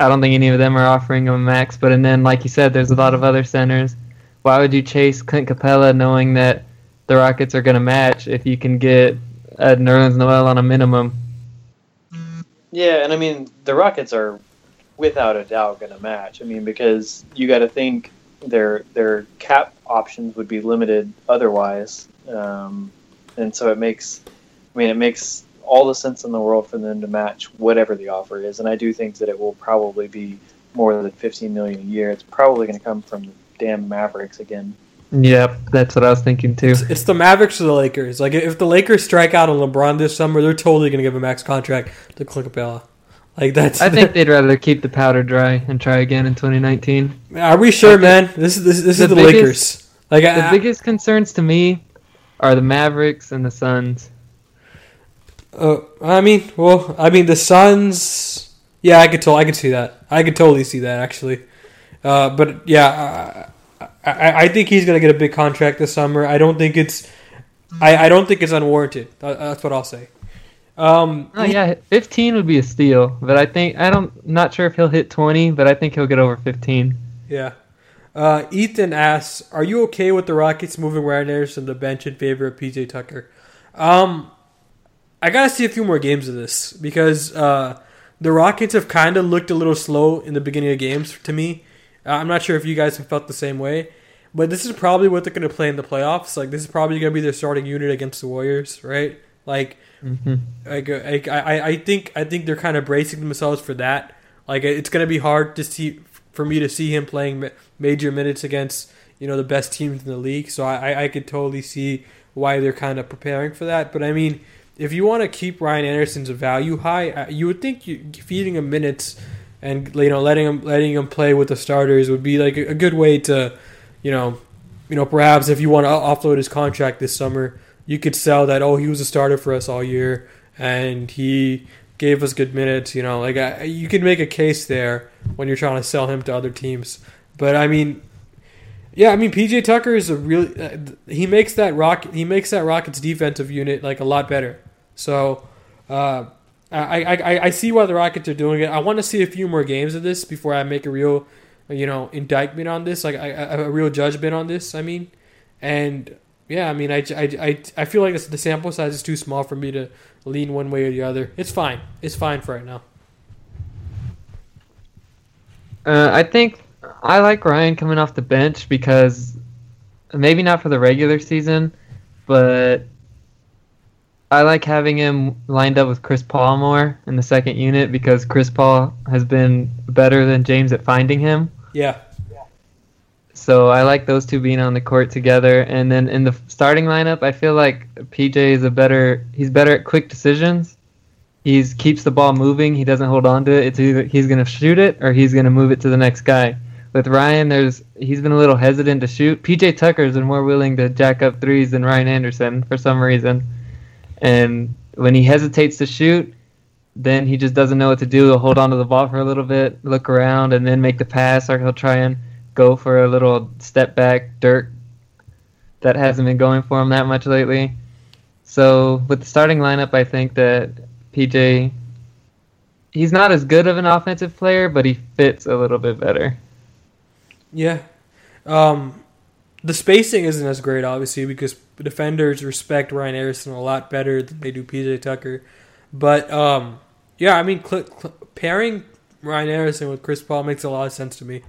I don't think any of them are offering him a max. But and then, like you said, there's a lot of other centers. Why would you chase Clint Capela knowing that the Rockets are going to match if you can get a Nerlens Noel on a minimum?
Yeah, and I mean the Rockets are without a doubt going to match. I mean because you got to think their their cap options would be limited otherwise, um, and so it makes, I mean, it makes all the sense in the world for them to match whatever the offer is, and I do think that it will probably be more than 15 million a year. It's probably going to come from the damn Mavericks again.
Yep, that's what I was thinking too.
It's, it's the Mavericks or the Lakers. Like if the Lakers strike out on LeBron this summer, they're totally going to give a max contract to Clint Capela. Like that's.
I think they'd rather keep the powder dry and try again in 2019.
Are we sure, man? This is this, this
The
is the
biggest-
Lakers. Like
The
I,
biggest concerns to me are the Mavericks and the Suns.
Uh, I mean, well, I mean the Suns. Yeah, I could tell. I could see that. I could totally see that actually. Uh, but yeah, I, I, I think he's gonna get a big contract this summer. I don't think it's. I, I don't think it's unwarranted. That's what I'll say. Um,
Oh yeah, 15 would be a steal, but I think I don't not sure if he'll hit 20, but I think he'll get over 15.
Yeah. Uh, Ethan asks, "Are you okay with the Rockets moving Ryan Anderson to the bench in favor of PJ Tucker?" Um, I gotta see a few more games of this because uh, the Rockets have kind of looked a little slow in the beginning of games to me. Uh, I'm not sure if you guys have felt the same way, but this is probably what they're gonna play in the playoffs. Like this is probably gonna be their starting unit against the Warriors, right? Like
hmm
like, uh, like I, I- think I think they're kind of bracing themselves for that. Like it's gonna be hard to see for me to see him playing major minutes against you know the best teams in the league. So I I, I could totally see why they're kind of preparing for that. But I mean, if you want to keep Ryan Anderson's value high, uh, you would think you, feeding him minutes and you know letting him letting him play with the starters would be like a, good way to you know you know perhaps if you want to offload his contract this summer you could sell that oh he was a starter for us all year and he gave us good minutes you know like I, you can make a case there when you're trying to sell him to other teams. But i mean yeah i mean pj tucker is a really uh, he makes that rock he makes that rockets defensive unit like a lot better so uh I, I, I- I see why the Rockets are doing it. I want to see a few more games of this before I make a real, you know, indictment on this, like a, a a real judgment on this. I mean, and yeah, I mean, I, I, I, I feel like the sample size is too small for me to lean one way or the other. It's fine. It's fine for right now.
Uh, I think I like Ryan coming off the bench because maybe not for the regular season, but I like having him lined up with Chris Paul more in the second unit because Chris Paul has been better than James at finding him.
Yeah.
So I like those two being on the court together. And then in the starting lineup, I feel like PJ is a better. He's better at quick decisions. He's keeps the ball moving. He doesn't hold on to it. It's either he's gonna shoot it or he's gonna move it to the next guy. With Ryan, there's he's been a little hesitant to shoot. PJ Tucker's been more willing to jack up threes than Ryan Anderson for some reason. And when he hesitates to shoot, then he just doesn't know what to do. He'll hold on to the ball for a little bit, look around, and then make the pass, or he'll try and go for a little step back Dirk. That hasn't been going for him that much lately. So with the starting lineup, I think that PJ, he's not as good of an offensive player, but he fits a little bit better.
Yeah. Um, the spacing isn't as great, obviously, because defenders respect Ryan Harrison a lot better than they do PJ Tucker. But um, yeah, I mean, cl- cl- pairing Ryan Harrison with Chris Paul makes a lot of sense to me.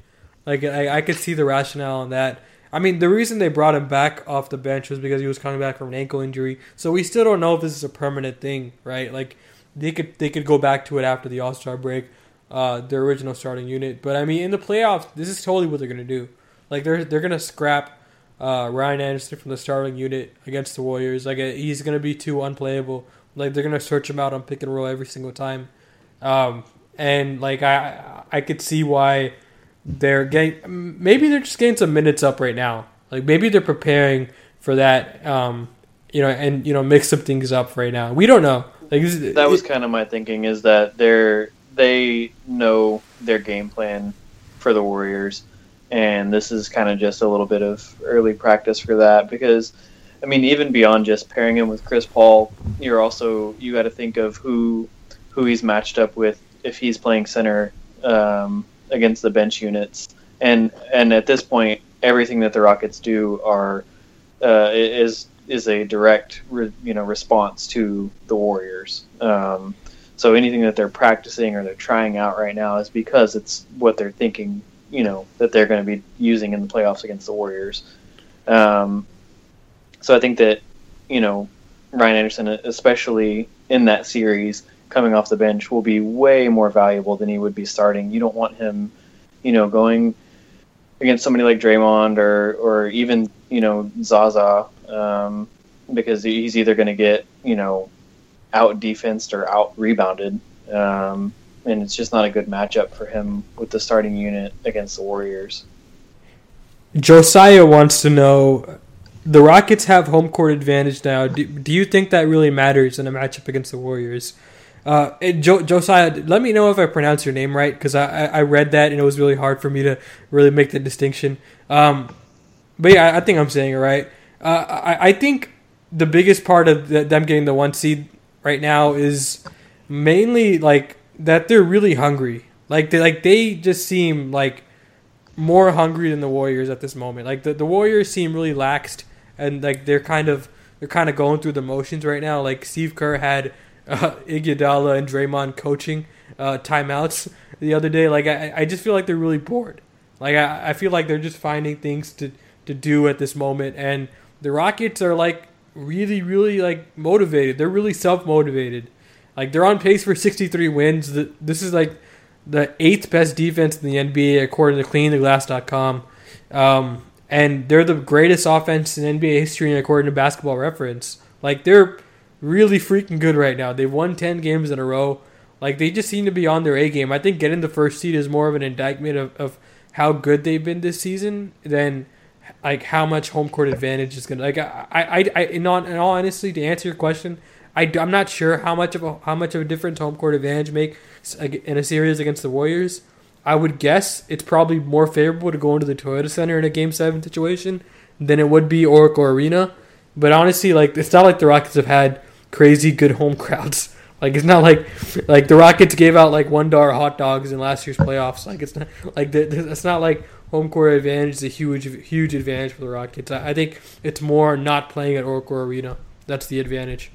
Like, I, I could see the rationale in that. I mean, the reason they brought him back off the bench was because he was coming back from an ankle injury. So we still don't know if this is a permanent thing, right? Like, they could they could go back to it after the All Star break, uh, their original starting unit. But I mean, in the playoffs, this is totally what they're gonna do. Like, they're they're gonna scrap uh, Ryan Anderson from the starting unit against the Warriors. Like, uh, he's gonna be too unplayable. Like, they're gonna search him out on pick and roll every single time. Um, and like, I I could see why they're getting maybe they're just getting some minutes up right now. Like maybe they're preparing for that, um, you know, and you know mix some things up right now. We don't know. Like this,
that was kind of my thinking is that they're they know their game plan for the Warriors, and this is kind of just a little bit of early practice for that because. I mean, even beyond just pairing him with Chris Paul, you're also you got to think of who who he's matched up with if he's playing center um, against the bench units, and and at this point, everything that the Rockets do are uh, is is a direct re, you know response to the Warriors. Um, so anything that they're practicing or they're trying out right now is because it's what they're thinking, you know, that they're going to be using in the playoffs against the Warriors. Um, so I think that you know Ryan Anderson, especially in that series, coming off the bench will be way more valuable than he would be starting. You don't want him, you know, going against somebody like Draymond or or even you know Zaza, um, because he's either going to get you know out defensed or out rebounded, um, and it's just not a good matchup for him with the starting unit against the Warriors.
Josiah wants to know. The Rockets have home court advantage now. Do, do you think that really matters in a matchup against the Warriors? Uh, jo- Josiah, let me know if I pronounce your name right because I, I read that and it was really hard for me to really make the distinction. Um, but yeah, I, I think I'm saying it right. Uh, I, I think the biggest part of the, them getting the one seed right now is mainly like that they're really hungry. Like they like they just seem like more hungry than the Warriors at this moment. Like the, the Warriors seem really laxed and like they're kind of they're kind of going through the motions right now. Like Steve Kerr had uh, Iguodala and Draymond coaching uh, timeouts the other day. Like I, I just feel like they're really bored. Like I, I feel like they're just finding things to, to do at this moment, and the Rockets are like really, really like motivated. They're really self motivated. Like they're on pace for 63 wins. This is like the eighth best defense in the NBA according to CleanTheGlass.com. Um, and they're the greatest offense in NBA history according to Basketball Reference. Like they're really freaking good right now. They've won 10 games in a row. Like they just seem to be on their A game. I think getting the first seed is more of an indictment of, of how good they've been this season than like how much home court advantage is gonna. Like I, I, I in in all honesty, to answer your question, I, I'm not sure how much of a how much of a difference home court advantage makes in a series against the Warriors. I would guess it's probably more favorable to go into the Toyota Center in a Game Seven situation than it would be Oracle Arena. But honestly, like it's not like the Rockets have had crazy good home crowds. Like it's not like like the Rockets gave out like one dollar hot dogs in last year's playoffs. Like it's not like it's not like home court advantage is a huge huge advantage for the Rockets. I, I think it's more not playing at Oracle Arena. That's the advantage.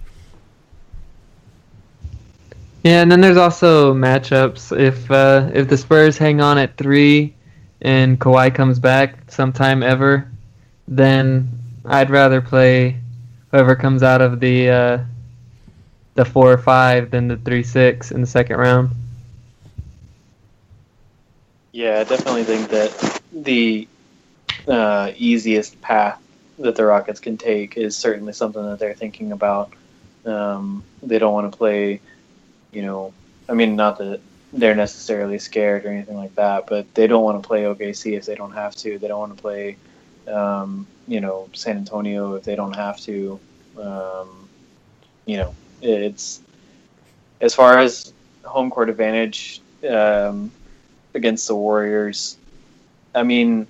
Yeah, and then there's also matchups. If uh, if the Spurs hang on at three, and Kawhi comes back sometime ever, then I'd rather play whoever comes out of the uh, the four or five than the three six in the second round.
Yeah, I definitely think that the uh, easiest path that the Rockets can take is certainly something that they're thinking about. Um, they don't want to play, you know, I mean, not that they're necessarily scared or anything like that, but they don't want to play OKC if they don't have to. They don't want to play, um, you know, San Antonio if they don't have to. Um, you know, it's as far as home court advantage um, against the Warriors. I mean,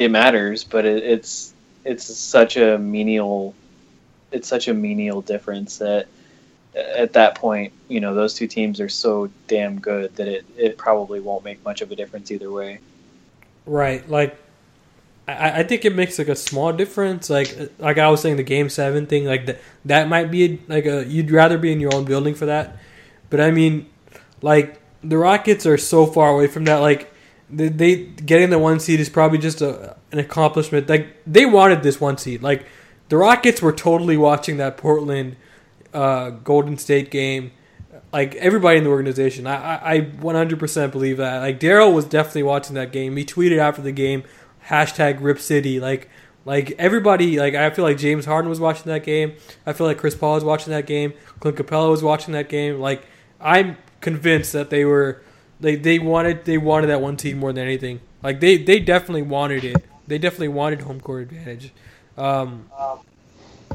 it matters, but it, it's it's such a menial it's such a menial difference that at that point, you know, those two teams are so damn good that it, it probably won't make much of a difference either way.
Right. Like, I, I think it makes like a small difference. Like, like I was saying, the game seven thing, like that, that might be like a you'd rather be in your own building for that. But I mean, like the Rockets are so far away from that. Like, they, they getting the one seed is probably just a an accomplishment. Like they wanted this one seed. Like the Rockets were totally watching that Portland uh, Golden State game. Like everybody in the organization, I, I, I 100% believe that. Like Daryl was definitely watching that game. He tweeted after the game, hashtag Rip City. Like, like everybody, like I feel like James Harden was watching that game. I feel like Chris Paul was watching that game. Clint Capela was watching that game. Like I'm convinced that they were, they they wanted they wanted that one team more than anything. Like they they definitely wanted it. They definitely wanted home court advantage. Um,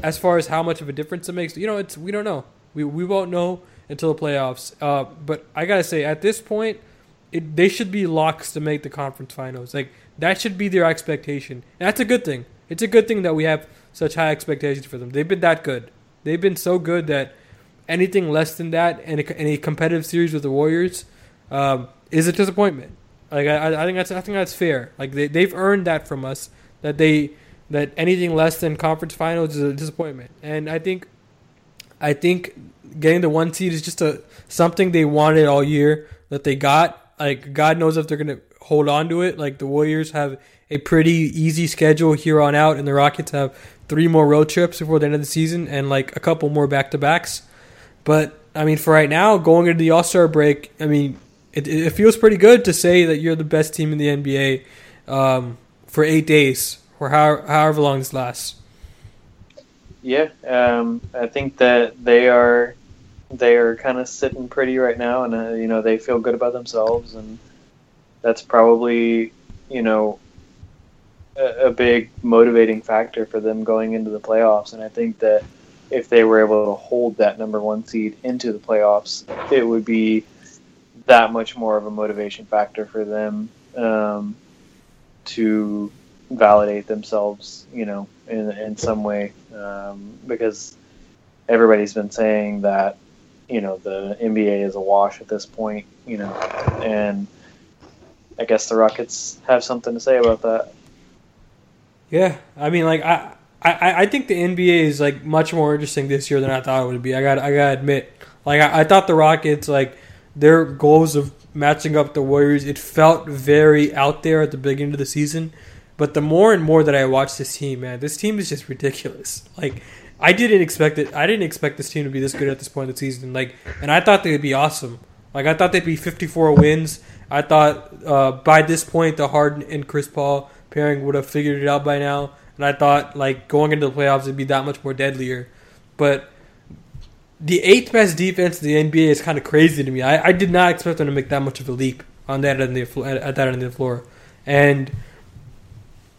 as far as how much of a difference it makes, you know, it's we don't know. We we won't know until the playoffs. Uh, but I gotta say, at this point, it, they should be locks to make the conference finals. Like that should be their expectation. And that's a good thing. It's a good thing that we have such high expectations for them. They've been that good. They've been so good that anything less than that in a, in a competitive series with the Warriors um, is a disappointment. Like I, I think that's I think that's fair. Like they they've earned that from us that they that anything less than conference finals is a disappointment. And I think I think getting the one seed is just a something they wanted all year that they got. Like God knows if they're gonna hold on to it. Like the Warriors have a pretty easy schedule here on out, and the Rockets have three more road trips before the end of the season and like a couple more back to backs. But I mean, for right now, going into the All Star break, I mean, it, it feels pretty good to say that you're the best team in the NBA um, for eight days or how, however long this lasts.
Yeah, um, I think that they are they are kind of sitting pretty right now, and uh, you know they feel good about themselves, and that's probably you know a, a big motivating factor for them going into the playoffs. And I think that if they were able to hold that number one seed into the playoffs, it would be that much more of a motivation factor for them um, to validate themselves, you know, in in some way, um, because everybody's been saying that, you know, the NBA is a wash at this point, you know, and I guess the Rockets have something to say about that.
Yeah, I mean, like I. I, I think the NBA is like much more interesting this year than I thought it would be. I got I gotta admit, like I, I thought the Rockets like their goals of matching up the Warriors, it felt very out there at the beginning of the season. But the more and more that I watch this team, man, this team is just ridiculous. Like I didn't expect it. I didn't expect this team to be this good at this point of the season. Like, and I thought they'd be awesome. Like I thought they'd be 54 wins. I thought uh, by this point the Harden and Chris Paul pairing would have figured it out by now. And I thought like going into the playoffs it'd be that much more deadlier. But the eighth best defense in the NBA is kind of crazy to me. I, I did not expect them to make that much of a leap on that end of the at that end of the floor, and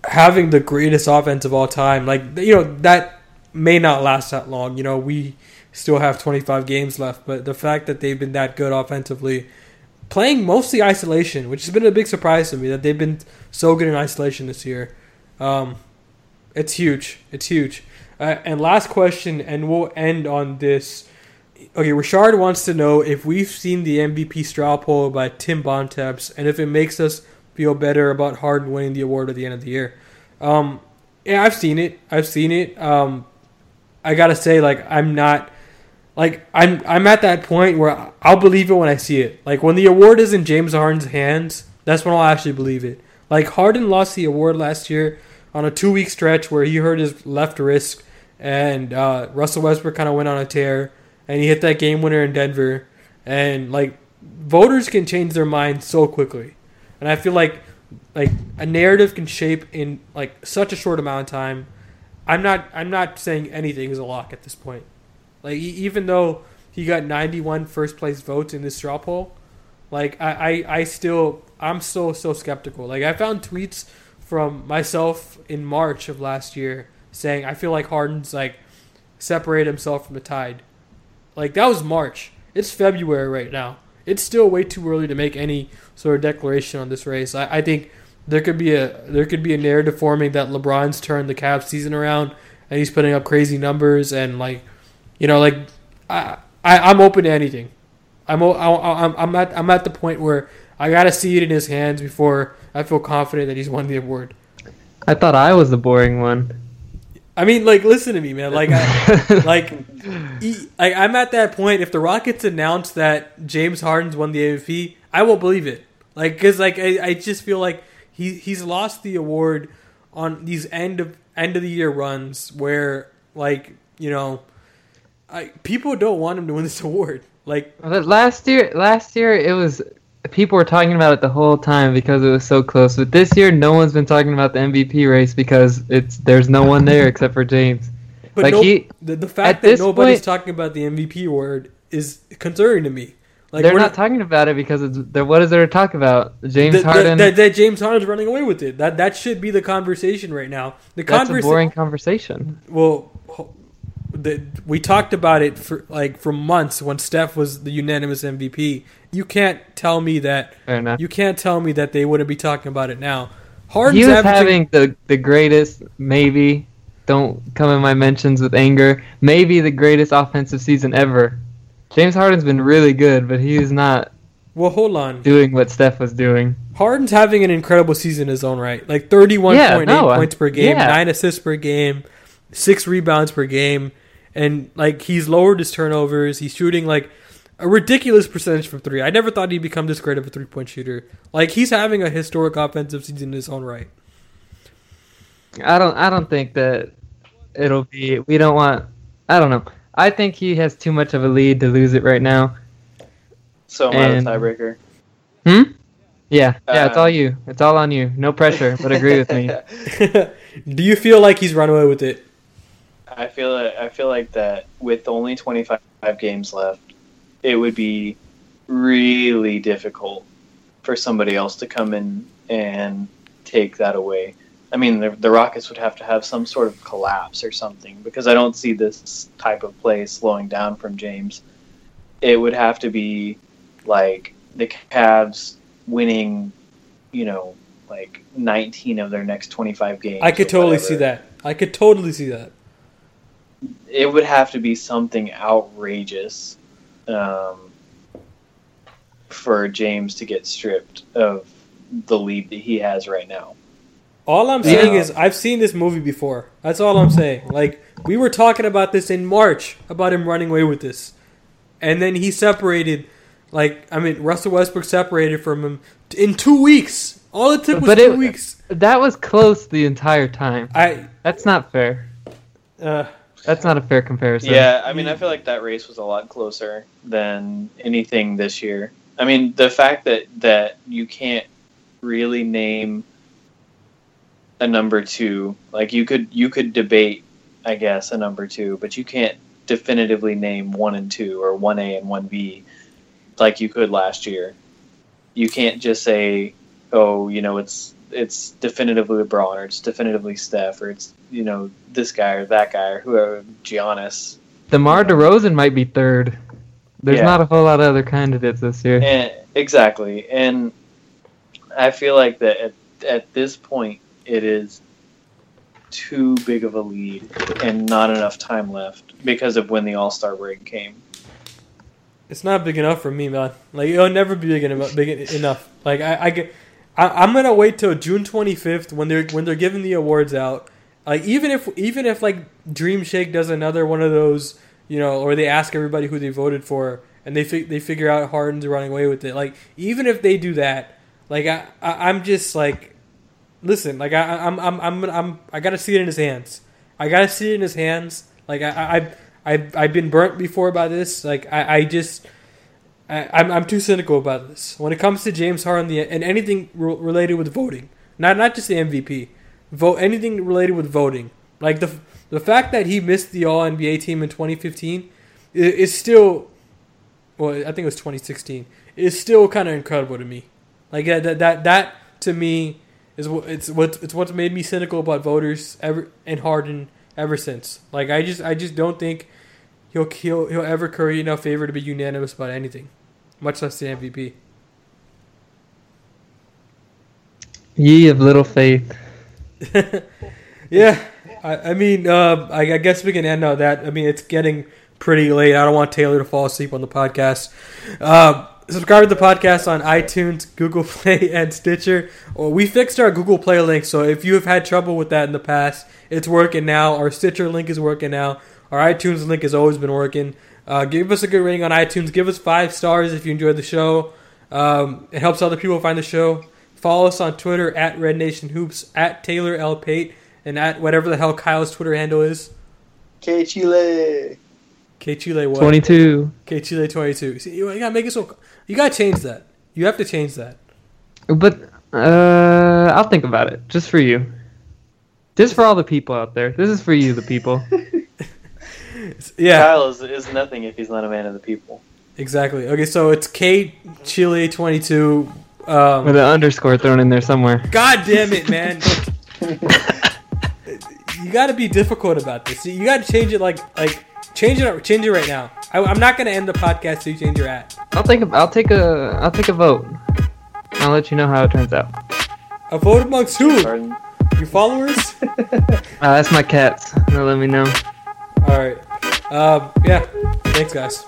having the greatest offense of all time, like you know that may not last that long. You know we still have 25 games left, but the fact that they've been that good offensively, playing mostly isolation, which has been a big surprise to me that they've been so good in isolation this year. Um, it's huge. It's huge. Uh, and last question, and we'll end on this. Okay, Richard wants to know if we've seen the MVP straw poll by Tim Bontemps, and if it makes us feel better about Harden winning the award at the end of the year. Um, yeah, I've seen it. I've seen it. Um, I gotta say, like, I'm not. like I'm I'm at that point where I'll believe it when I see it. Like when the award is in James Harden's hands, that's when I'll actually believe it. Like Harden lost the award last year on a two week stretch where he hurt his left wrist, and uh, Russell Westbrook kind of went on a tear, and he hit that game winner in Denver, and like voters can change their minds so quickly, and I feel like like a narrative can shape in like such a short amount of time. I'm not I'm not saying anything is a lock at this point. Like even though he got 91 first place votes in this straw poll, like I, I, I still I'm still so skeptical. Like I found tweets from myself in March of last year saying I feel like Harden's like separated himself from the tide. Like that was March. It's February right now. It's still way too early to make any sort of declaration on this race. I, I think there could be a there could be a narrative forming that LeBron's turned the Cavs season around and he's putting up crazy numbers and like you know like I, I I'm open to anything. I'm I- I'm I'm at I'm at the point where I gotta see it in his hands before I feel confident that he's won the award.
I thought I was the boring one.
I mean, like, listen to me, man. Like, I, like, like, I'm at that point. If the Rockets announce that James Harden's won the MVP, I will believe it. Like, because like I, I just feel like he he's lost the award on these end of end of the year runs where like you know, I people don't want him to win this award. Like,
last year, last year it was people were talking about it the whole time because it was so close. But this year, no one's been talking about the MVP race because it's there's no one there except for James.
But
Like,
no,
he-
the, the fact that nobody's
point-
talking about the MVP award is concerning to me. Like,
They're not talking about it because it's. What is there to talk about? James
that-
Harden.
that, that James Harden's running away with it. That that should be the conversation right now. The
that's a
conversation.
boring conversation.
Well, the, we talked about it for like for months when Steph was the unanimous MVP. You can't tell me that.
Fair enough.
You can't tell me that they wouldn't be talking about it now. Harden's
he was having the the greatest, maybe. Don't come in my mentions with anger. Maybe the greatest offensive season ever. James Harden's been really good, but he is not
Well, hold on.
doing what Steph was doing.
Harden's having an incredible season in his own right. Like 31.8
Yeah, no, uh,
points per game,
yeah.
9 assists per game, 6 rebounds per game, and like he's lowered his turnovers. He's shooting like a ridiculous percentage from 3. I never thought he'd become this great of a three-point shooter. Like he's having a historic offensive season in his own right.
I don't. I don't think that it'll be. We don't want. I don't know. I think he has too much of a lead to lose it right now.
So am I
And-
the tiebreaker.
Hmm. Yeah. Yeah. it's
Uh,
all you. It's all on you. No pressure, but agree with me.
Do you feel like he's run away with it?
I feel I feel like that with only 25 games left, it would be really difficult for somebody else to come in and take that away. I mean, the, the Rockets would have to have some sort of collapse or something because I don't see this type of play slowing down from James. It would have to be like the Cavs winning, you know, like 19 of their next 25 games.
I could totally
whatever
see that. I could totally see that.
it would have to be something outrageous um, for James to get stripped of the lead that he has right now.
All I'm
Yeah.
saying is I've seen this movie before. That's all I'm saying. Like we were talking about this in March about him running away with this, and then he separated. Like I mean, Russell Westbrook separated from him in two weeks. All it took was
But
two
it-
weeks.
That was close the entire time.
I
That's not fair.
uh,
That's not a fair comparison.
Yeah, I mean, I feel like that race was a lot closer than anything this year. I mean, the fact that that you can't really name a number two, like you could you could debate, I guess, a number two, but you can't definitively name one and two or one A and one B, like you could last year. You can't just say, oh, you know, it's it's definitively LeBron or it's definitively Steph or it's you know this guy or that guy or whoever Giannis.
DeMar DeRozan might be third. There's
Yeah.
not a whole lot of other candidates this year.
And exactly, and I feel like that at, at this point it is too big of a lead and not enough time left because of when the All Star break came.
it's not big enough for me, man. Like it'll never be big enough. Big enough. Like I, I get. I, I'm gonna wait till June 25th when they're when they're giving the awards out. Like even if even if like Dream Shake does another one of those you know, or they ask everybody who they voted for, and they fi- they figure out Harden's running away with it. Like even if they do that, like I, I I'm just like, listen, like I I'm I'm I'm I'm I gotta see it in his hands. I gotta see it in his hands. Like I I I've I've been burnt before by this. Like I I just. I, I'm, I'm too cynical about this. When it comes to James Harden and anything re- related with voting, not not just the MVP, vote anything related with voting, like the the fact that he missed the All NBA team in 2015 i- is still, well, I think it was 2016. Is still kind of incredible to me. Like that that that, that to me is what it's what it's what's made me cynical about voters ever and Harden ever since. Like I just I just don't think he'll he'll he'll ever curry enough favor to be unanimous about anything, much less the MVP.
Ye of little faith.
Yeah, I, I mean, uh, I, I guess we can end on that. I mean, it's getting pretty late. I don't want Taylor to fall asleep on the podcast. Uh, subscribe to the podcast on iTunes, Google Play, and Stitcher. Well, we fixed our Google Play link, so if you have had trouble with that in the past, it's working now. Our Stitcher link is working now. Our iTunes link has always been working. Uh, give us a good rating on iTunes. Give us five stars if you enjoyed the show. Um, it helps other people find the show. Follow us on Twitter at Red Nation Hoops, at Taylor L. Pate, and at whatever the hell Kyle's Twitter handle is.
K Chile.
K Chile what?
22.
K Chile twenty two. See, you gotta make it so. You gotta change that. You have to change that.
But uh, I'll think about it. Just for you. Just for all the people out there. This is for you, the people.
Yeah,
Kyle is, is nothing if he's not a man of the people.
exactly. Okay, so it's Kate Chile twenty two.
With
Um,
an underscore thrown in there somewhere.
God damn it, man! you gotta be difficult about this. You gotta change it. Like, like change it. Change it right now. I, I'm not gonna end the podcast till you change your at.
I'll take a I'll take a I'll take a vote. I'll let you know how it turns out.
A vote amongst who?
Harden.
Your followers?
Uh, that's my cats. They'll let me know.
All right. Um, yeah. Thanks, guys.